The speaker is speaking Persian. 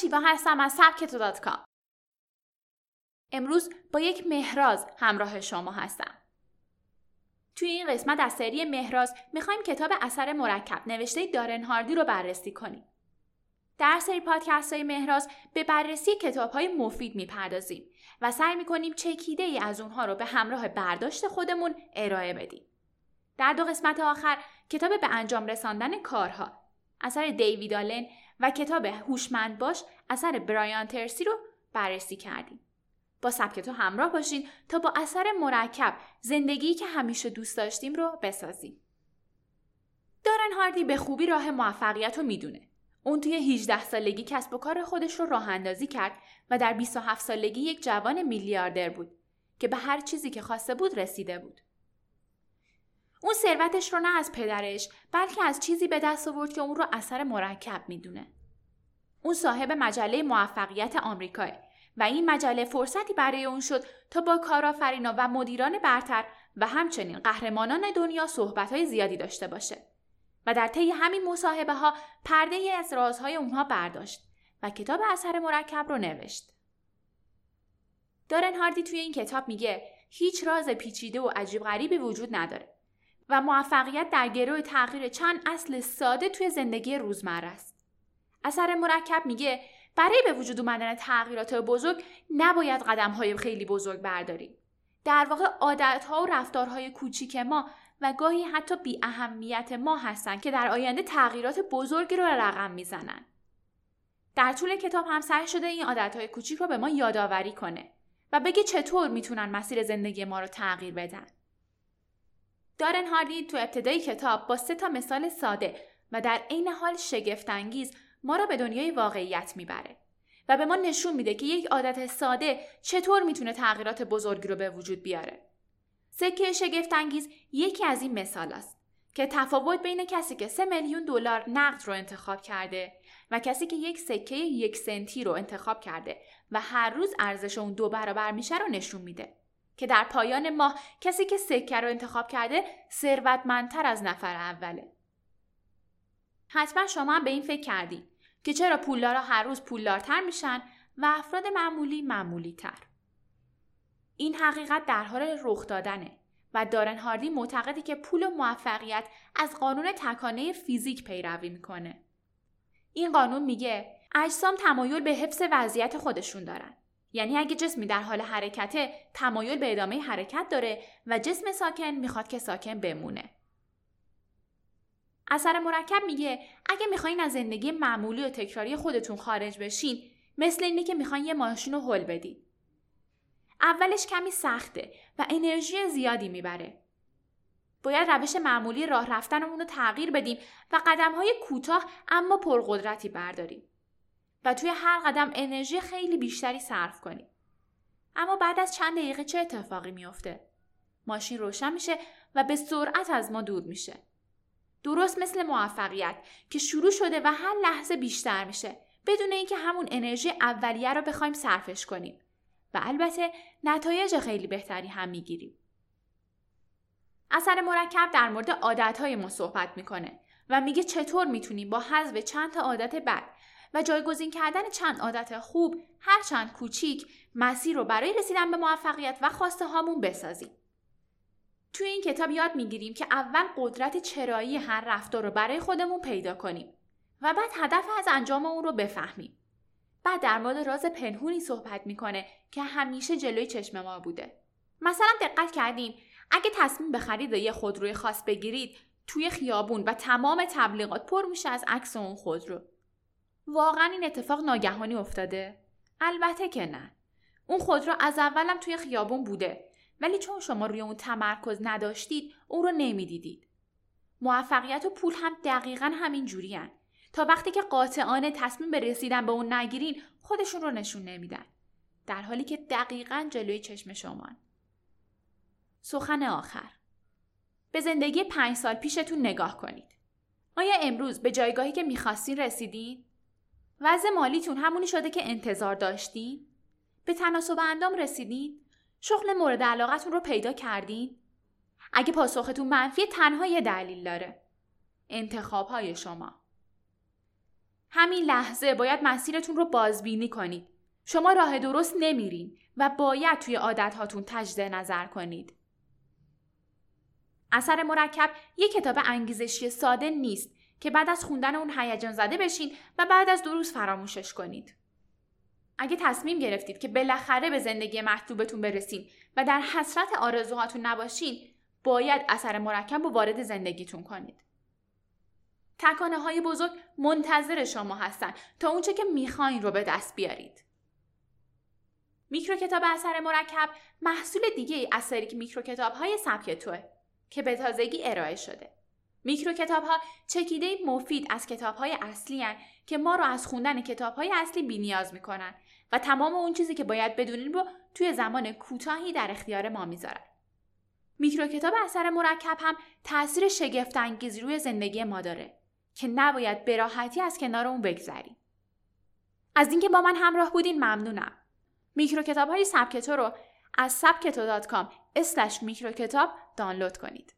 شیوا هستم از سبکتو. امروز با یک مهراز همراه شما هستم. توی این قسمت از سری مهراز می‌خوایم کتاب اثر مرکب نوشته دارن هاردی رو بررسی کنیم. در سری پادکست های مهراز به بررسی کتاب های مفید می‌پردازیم و سعی می‌کنیم چکیده ای از اونها رو به همراه برداشت خودمون ارائه بدیم. در دو قسمت آخر کتاب به انجام رساندن کارها اثر دیوید آلن و کتاب هوشمند باش اثر برایان ترسی رو بررسی کردیم. با سبک تو همراه باشین تا با اثر مرکب زندگی که همیشه دوست داشتیم رو بسازیم. دارن هاردی به خوبی راه موفقیت رو می‌دونه. اون توی 18 سالگی کسب و کار خودش رو راه اندازی کرد و در 27 سالگی یک جوان میلیاردر بود که به هر چیزی که خواسته بود رسیده بود. اون ثروتش رو نه از پدرش بلکه از چیزی به دست آورد که اون رو اثر مرکب می‌دونه. اون صاحب مجله موفقیت آمریکا و این مجله فرصتی برای اون شد تا با کارآفرینا و مدیران برتر و همچنین قهرمانان دنیا صحبتهای زیادی داشته باشه و در طی همین مصاحبه ها پرده از رازهای اونها برداشت و کتاب اثر مرکب رو نوشت. دارن هاردی توی این کتاب میگه هیچ راز پیچیده و عجیب غریبی وجود نداره و موفقیت در گروه تغییر چند اصل ساده توی زندگی روزمره است. اثر مرکب میگه برای به وجود اومدن تغییرات بزرگ نباید قدم های خیلی بزرگ برداریم. در واقع عادت ها و رفتارهای کوچیک ما و گاهی حتی بی اهمیت ما هستند که در آینده تغییرات بزرگی رو رقم می‌زنن. در طول کتاب هم سعی شده این عادت های کوچیک رو به ما یادآوری کنه و بگه چطور می‌تونن مسیر زندگی ما رو تغییر بدن. دارن هاردی تو ابتدای کتاب با سه تا مثال ساده و در عین حال شگفتانگیز ما را به دنیای واقعیت می‌بره و به ما نشون میده که یک عادت ساده چطور می‌تونه تغییرات بزرگی رو به وجود بیاره. سکه شگفتانگیز یکی از این مثال است که تفاوت بین کسی که 3 میلیون دلار نقد رو انتخاب کرده و کسی که یک سکه یک سنتی رو انتخاب کرده و هر روز ارزش اون دو برابر میشه رو نشون میده. که در پایان ماه کسی که سکه رو انتخاب کرده ثروتمندتر از نفر اوله. حتما شما هم به این فکر کردید که چرا پولدارا هر روز پولدارتر میشن و افراد معمولی معمولی تر. این حقیقت در حال رخ دادنه و دارن هاردی معتقدی که پول و موفقیت از قانون تکانه فیزیک پیروی می‌کنه. این قانون میگه اجسام تمایل به حفظ وضعیت خودشون دارن. یعنی اگه جسمی در حال حرکته تمایل به ادامه حرکت داره و جسم ساکن می‌خواد که ساکن بمونه. اثر مرکب میگه اگه می‌خواین از زندگی معمولی و تکراری خودتون خارج بشین مثل اینه که می‌خواین یه ماشین رو حل بدید. اولش کمی سخته و انرژی زیادی می‌بره. باید روش معمولی راه رفتنمون رو تغییر بدیم و قدم های کوتاه اما پرقدرتی برداریم. و توی هر قدم انرژی خیلی بیشتری صرف کنیم. اما بعد از چند دقیقه چه اتفاقی میافته؟ ماشین روشن میشه و به سرعت از ما دور میشه. درست مثل موفقیت که شروع شده و هر لحظه بیشتر میشه بدون اینکه همون انرژی اولیه رو بخوایم صرفش کنیم و البته نتایج خیلی بهتری هم می‌گیریم. اثر مرکب در مورد عادتهای ما صحبت می‌کنه و میگه چطور می‌تونیم با حذف چند تا عادت بد و جایگزین کردن چند عادت خوب هر چند کوچیک مسیر رو برای رسیدن به موفقیت و خواسته هامون بسازیم. توی این کتاب یاد می‌گیریم که اول قدرت چرایی هر رفتار رو برای خودمون پیدا کنیم و بعد هدف از انجام اون رو بفهمیم. بعد در مورد راز پنهونی صحبت می‌کنه که همیشه جلوی چشم ما بوده. مثلا دقت کردیم اگه تصمیم به خرید یه خودروی خاص بگیرید توی خیابون و تمام تبلیغات پر میشه از عکس اون خودرو. واقعا این اتفاق ناگهانی افتاده؟ البته که نه. اون خودرو از اولم توی خیابون بوده ولی چون شما روی اون تمرکز نداشتید اون رو نمی‌دیدید. موفقیت و پول هم دقیقا همین جوری تا وقتی که قاطعانه تصمیم به رسیدن به اون نگیرین خودشون رو نشون نمیدن. در حالی که دقیقا جلوی چشم شما. سخن آخر به زندگی پنج سال پیشتون نگاه کنید. آیا امروز به جایگاهی که می‌خواستین رسیدین؟ وضع مالیتون همونی شده که انتظار داشتین؟ به تناسب اندام رسیدین؟ شغل مورد علاقتون رو پیدا کردین؟ اگه پاسختون منفی تنها یه دلیل داره. انتخاب های شما. همین لحظه باید مسیرتون رو بازبینی کنید. شما راه درست نمیرین و باید توی عادتهاتون تجدید نظر کنید. اثر مرکب یک کتاب انگیزشی ساده نیست که بعد از خوندن اون هیجان زده بشین و بعد از دو روز فراموشش کنید. اگه تصمیم گرفتید که بالاخره به زندگی مطلوبتون برسین و در حسرت آرزوهاتون نباشین، باید اثر مرکب رو وارد زندگیتون کنید. تکانه های بزرگ منتظر شما هستن تا اونچه که می‌خواین رو به دست بیارید. میکرو کتاب اثر مرکب محصول دیگه ای از سری میکرو کتاب های سبک توه که به تازگی ارائه شده. میکرو کتاب ها چکیده مفید از کتاب های اصلی هن که ما رو از خوندن کتاب های اصلی بی نیاز می‌کنن و تمام اون چیزی که باید بدونین رو توی زمان کوتاهی در اختیار ما می‌ذارن. میکرو کتاب اثر مرکب هم تاثیر شگفت انگیزی روی زندگی ما داره که نباید به راحتی از کنار اون بگذریم. از اینکه با من همراه بودین ممنونم. میکرو کتاب های سبکتو رو از سبکتو.com اسلش میکرو کتاب دانلود کنید.